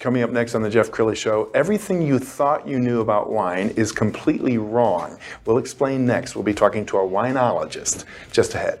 Coming up next on the Jeff Crilley Show, everything you thought you knew about wine is completely wrong. We'll explain next. We'll be talking to a winologist just ahead.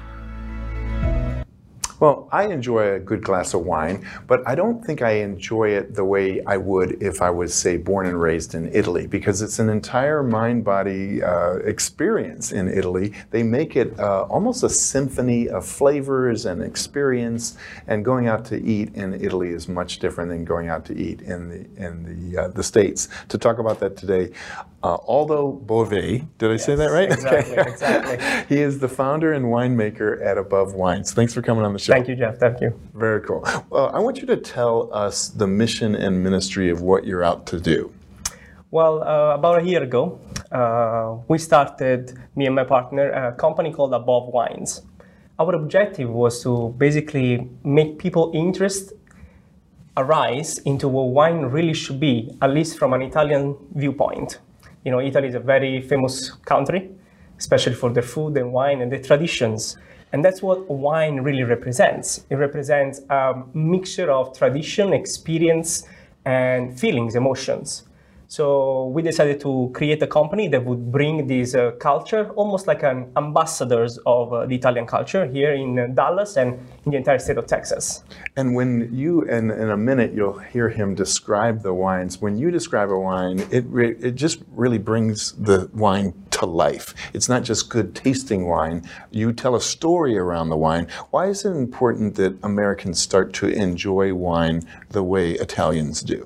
Well, I enjoy a good glass of wine, but I don't think I enjoy it the way I would if I was, say, born and raised in Italy, because it's an entire mind body uh, experience in Italy. They make it uh, almost a symphony of flavors and experience, and going out to eat in Italy is much different than going out to eat in the, in the, uh, the States. To talk about that today, uh, Aldo Bove, did I yes, say that right? Exactly, okay. exactly. he is the founder and winemaker at Above Wines. Thanks for coming on the show. Thank you, Jeff. Thank you. Very cool. Well, I want you to tell us the mission and ministry of what you're out to do. Well, uh, about a year ago, uh, we started, me and my partner, a company called Above Wines. Our objective was to basically make people interest arise into what wine really should be, at least from an Italian viewpoint. You know, Italy is a very famous country, especially for their food and wine and the traditions. And that's what wine really represents. It represents a mixture of tradition, experience, and feelings, emotions. So we decided to create a company that would bring this uh, culture, almost like an ambassadors of uh, the Italian culture here in uh, Dallas and in the entire state of Texas. And when you, and in a minute, you'll hear him describe the wines. When you describe a wine, it it just really brings the wine to life. It's not just good tasting wine. You tell a story around the wine. Why is it important that Americans start to enjoy wine the way Italians do?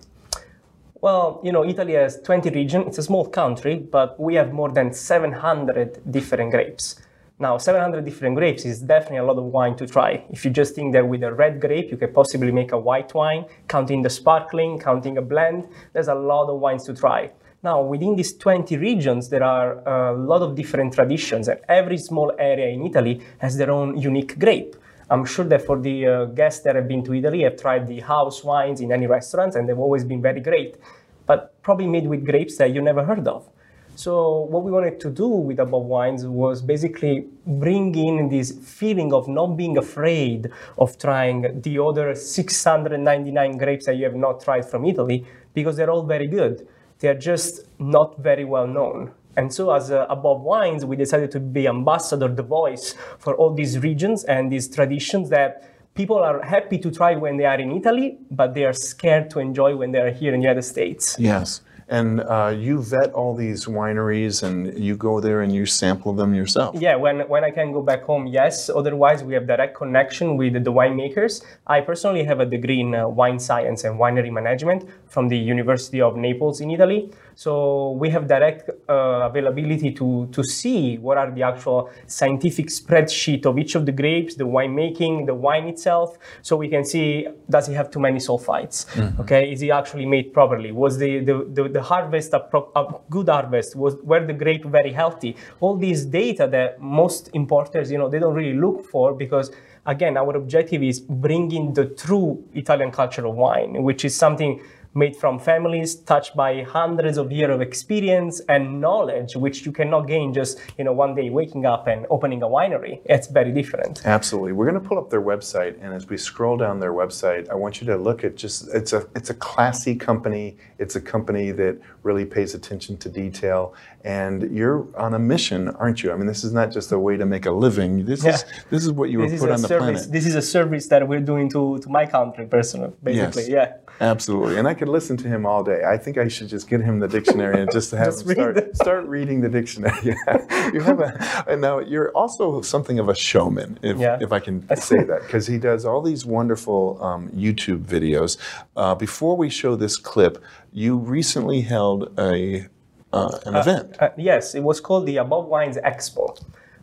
Well, you know, Italy has 20 regions. It's a small country, but we have more than 700 different grapes. Now, 700 different grapes is definitely a lot of wine to try. If you just think that with a red grape, you could possibly make a white wine, counting the sparkling, counting a blend, there's a lot of wines to try. Now, within these 20 regions, there are a lot of different traditions, and every small area in Italy has their own unique grape. I'm sure that for the uh, guests that have been to Italy have tried the house wines in any restaurants and they've always been very great, but probably made with grapes that you never heard of. So what we wanted to do with Above Wines was basically bring in this feeling of not being afraid of trying the other 699 grapes that you have not tried from Italy because they're all very good. They're just not very well known. And so, as uh, Above Wines, we decided to be ambassador, the voice for all these regions and these traditions that people are happy to try when they are in Italy, but they are scared to enjoy when they are here in the United States. Yes. And uh, you vet all these wineries and you go there and you sample them yourself. Yeah, when, when I can go back home, yes. Otherwise, we have direct connection with the winemakers. I personally have a degree in uh, wine science and winery management from the University of Naples in Italy. So we have direct uh, availability to, to see what are the actual scientific spreadsheet of each of the grapes, the winemaking, the wine itself. So we can see, does it have too many sulfites? Mm-hmm. Okay, is it actually made properly? Was the, the, the, the harvest a, pro, a, good harvest? Was were the grape very healthy? All these data that most importers, you know, they don't really look for because again, our objective is bringing the true Italian culture of wine, which is something made from families touched by hundreds of years of experience and knowledge, which you cannot gain just you know one day waking up and opening a winery. It's very different. Absolutely. We're going to pull up their website, and as we scroll down their website, I want you to look at just it's a it's a classy company. It's a company that really pays attention to detail, and you're on a mission, aren't you? I mean, this is not just a way to make a living. This yeah. is this is what you this were put on the service, planet. This is a service that we're doing to to my country, personally, basically. Yes, yeah. Absolutely, and I can could listen to him all day. I think I should just get him the dictionary and just have Just him start, the- start reading the dictionary. You have a, and now you're also something of a showman, if, Yeah. if I can say that, because he does all these wonderful um, YouTube videos. Uh, before we show this clip, you recently held a uh, an event. Uh, yes, it was called the Above Wines Expo.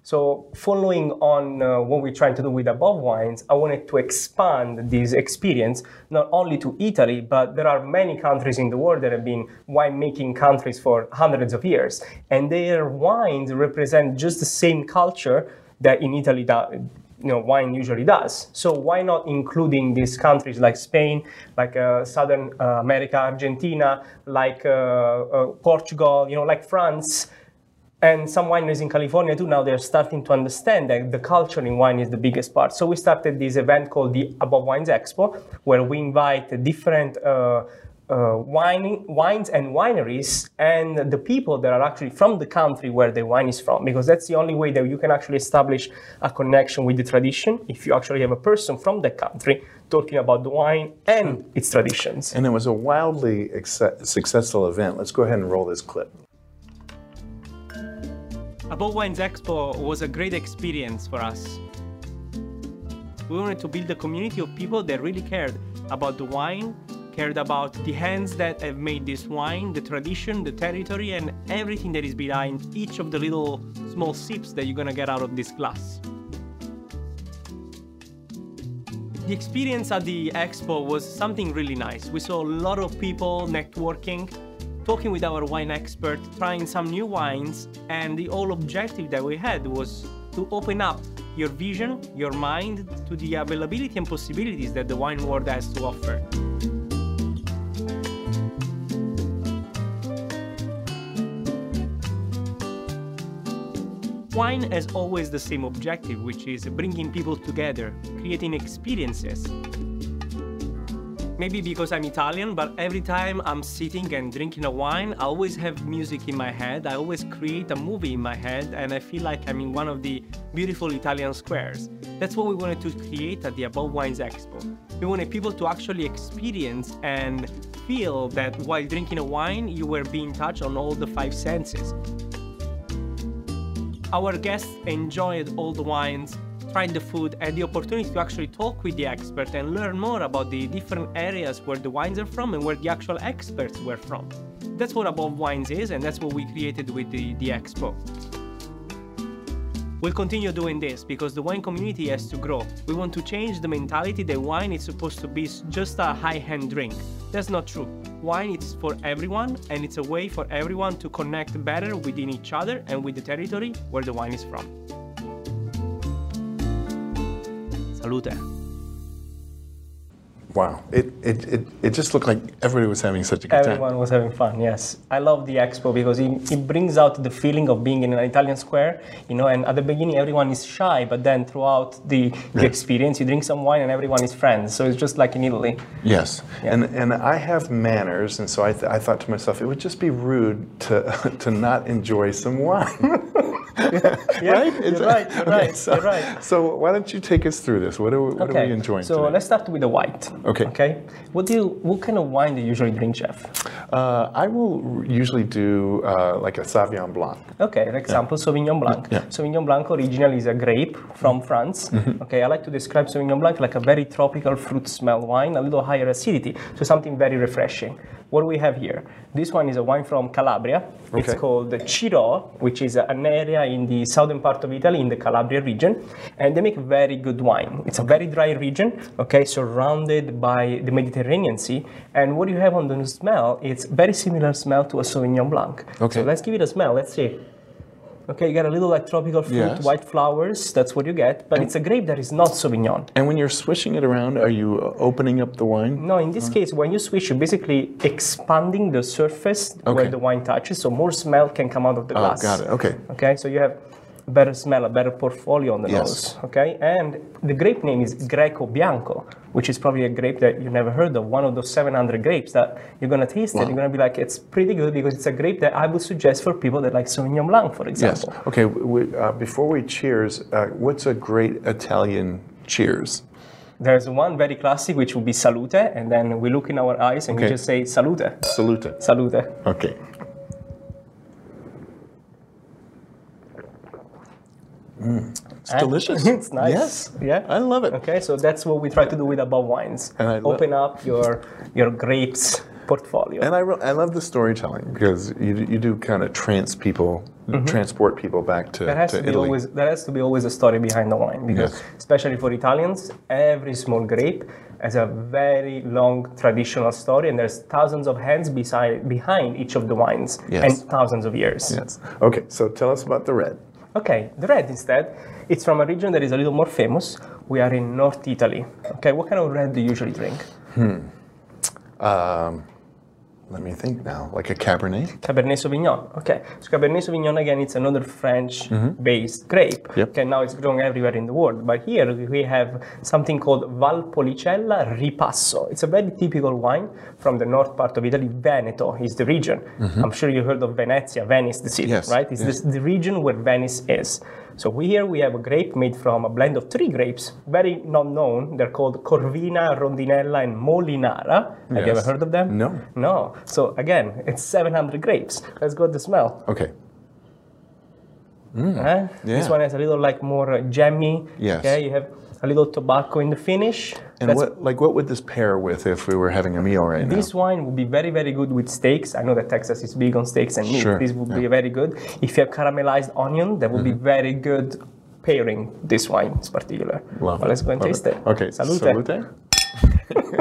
So, following on uh, what we're trying to do with Above Wines, I wanted to expand this experience not only to Italy, but there are many countries in the world that have been winemaking countries for hundreds of years, and their wines represent just the same culture that in Italy do- you know, wine usually does. So why not including these countries like Spain, like uh, Southern uh, America, Argentina, like uh, uh, Portugal, you know, like France, and some wineries in California too. Now they're starting to understand that the culture in wine is the biggest part. So we started this event called the Above Wines Expo, where we invite different. Uh, uh, wine, wines and wineries and the people that are actually from the country where the wine is from because that's the only way that you can actually establish a connection with the tradition if you actually have a person from the country talking about the wine and its traditions And it was a wildly successful event. Let's go ahead and roll this clip. Above Wines Expo was a great experience for us. We wanted to build a community of people that really cared about the wine, cared about the hands that have made this wine, the tradition, the territory, and everything that is behind each of the little small sips that you're gonna get out of this glass. The experience at the expo was something really nice. We saw a lot of people networking, talking with our wine expert, trying some new wines, and the whole objective that we had was to open up your vision, your mind to the availability and possibilities that the wine world has to offer. Wine has always the same objective, which is bringing people together, creating experiences. Maybe because I'm Italian, but every time I'm sitting and drinking a wine, I always have music in my head. I always create a movie in my head, and I feel like I'm in one of the beautiful Italian squares. That's what we wanted to create at the Above Wines Expo. We wanted people to actually experience and feel that while drinking a wine, you were being touched on all the five senses. Our guests enjoyed all the wines, tried the food, and the opportunity to actually talk with the expert and learn more about the different areas where the wines are from and where the actual experts were from. That's what Above Wines is, and that's what we created with the, the expo. We'll continue doing this because the wine community has to grow. We want to change the mentality that wine is supposed to be just a high-end drink. That's not true. Wine is for everyone and it's a way for everyone to connect better within each other and with the territory where the wine is from. Salute. Wow. It, it, it, it just looked like everybody was having such a good time. Everyone was having fun, yes. I love the expo because it, it brings out the feeling of being in an Italian square, you know, and at the beginning everyone is shy, but then throughout the, the experience you drink some wine and everyone is friends. So it's just like in Italy. Yes, and and I have manners, and so I, th- I thought to myself, it would just be rude to to not enjoy some wine. right? you're right, you're right, so, you're right. So why don't you take us through this? What are we, what are we enjoying So today? let's start with the white. Okay. Okay. What do you? What kind of wine do you usually drink, chef? Uh, I will usually do uh, like a Sauvignon Blanc. Okay, for example, Sauvignon Blanc. Yeah. Sauvignon Blanc originally is a grape from France. Okay, I like to describe Sauvignon Blanc like a very tropical fruit smell wine, a little higher acidity, so something very refreshing. What do we have here? This one is a wine from Calabria. It's called the Ciro, which is an area in the southern part of Italy, in the Calabria region, and they make very good wine. It's a very dry region, okay, surrounded by the Mediterranean Sea, and what you have on the smell, it's very similar smell to a Sauvignon Blanc. Okay. So let's give it a smell. Let's see. Okay, you get a little like tropical fruit, Yes. white flowers. That's what you get, but it's a grape that is not Sauvignon. And when you're swishing it around, are you uh, opening up the wine? No, in this case, when you swish, you're basically expanding the surface Okay. where the wine touches, so more smell can come out of the glass. Oh, got it. Okay. Okay, so you have better smell, a better portfolio on the Yes. nose. Okay, and the grape name is Greco Bianco, which is probably a grape that you never heard of. One of those 700 grapes that you're gonna taste it, you're gonna be like, it's pretty good because it's a grape that I would suggest for people that like Sauvignon Blanc, for example. Yes. example. Okay. We, uh, before we cheers, uh, what's a great Italian cheers? There's one very classic, which would be salute, and then we look in our eyes and we just say salute, Salute. salute. Okay. Mm. It's delicious. it's nice. Yes. Yeah. I love it. Okay, so that's what we try to do with above wines. And I Open up your your grapes portfolio. And I, re- I love the storytelling because you, you do kind of trans people, mm-hmm. transport people back to, There has to to be Italy. always there has to be always a story behind the wine because Yes. especially for Italians, every small grape has a very long traditional story, and there's thousands of hands beside behind each of the wines Yes. and thousands of years. Yes. Okay, so tell us about the red. Okay, the red instead, it's from a region that is a little more famous. We are in North Italy. Okay, what kind of red do you usually drink? Um, let me think now. Like a Cabernet? Cabernet Sauvignon. Okay, so Cabernet Sauvignon again, it's another French-based grape. Mm-hmm. Yep. Okay, now it's grown everywhere in the world, but here we have something called Valpolicella Ripasso. It's a very typical wine from the north part of Italy. Veneto is the region. I'm sure you heard of Venezia, Venice, the city. Yes, right? It's yes. the region where Venice is. So we here we have a grape made from a blend of three grapes, very not known. They're called Corvina, Rondinella, and Molinara. Have you ever heard of them? No. No. So again, it's 700 grapes. Let's go to the smell. Okay. Huh? Mm. yeah. This one has a little like more uh, jammy. Yes. Okay, you have a little tobacco in the finish. And That's- what, like, what would this pair with if we were having a meal right This wine would be very, very good with steaks. I know that Texas is big on steaks and meat. Sure, This would be yeah. Mm-hmm. very good. If you have caramelized onion, that would be very good pairing this wine in particular. now? Love Well, it. let's go and Love taste it. Okay, Salute. salute.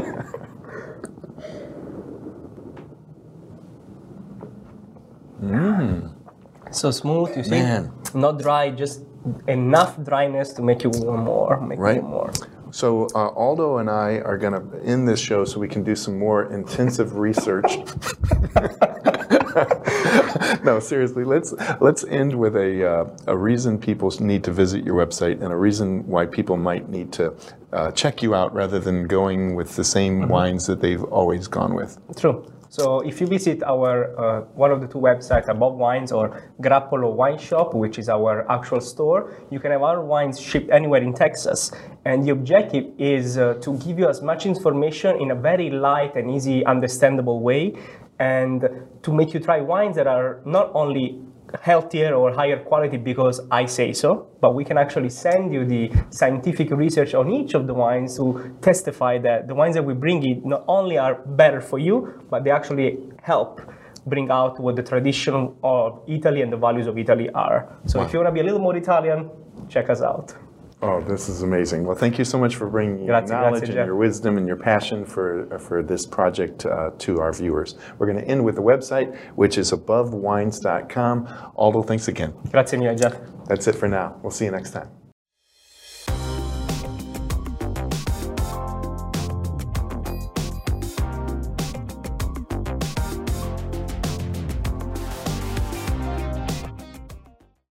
So smooth, you see? Man. Not dry, just enough dryness to make you want more. Make Right. want more. So uh, Aldo and I are going to end this show so we can do some more intensive research. no, seriously, let's let's end with a uh, a reason people need to visit your website and a reason why people might need to uh, check you out rather than going with the same wines that they've always gone with. True. So if you visit our uh, one of the two websites, Above Wines or Grappolo Wine Shop, which is our actual store, you can have our wines shipped anywhere in Texas. And the objective is uh, to give you as much information in a very light and easy, understandable way, and to make you try wines that are not only healthier or higher quality because I say so, but we can actually send you the scientific research on each of the wines to testify that the wines that we bring in not only are better for you, but they actually help bring out what the tradition of Italy and the values of Italy are. So if you want to be a little more Italian, check us out. Oh, this is amazing. Well, thank you so much for bringing your Grazie, knowledge grazie, and Jeff. your wisdom and your passion for, for this project uh, to our viewers. We're going to end with the website, which is abovewines.com. Aldo, thanks again. Grazie mille, Jeff. That's it for now. We'll see you next time.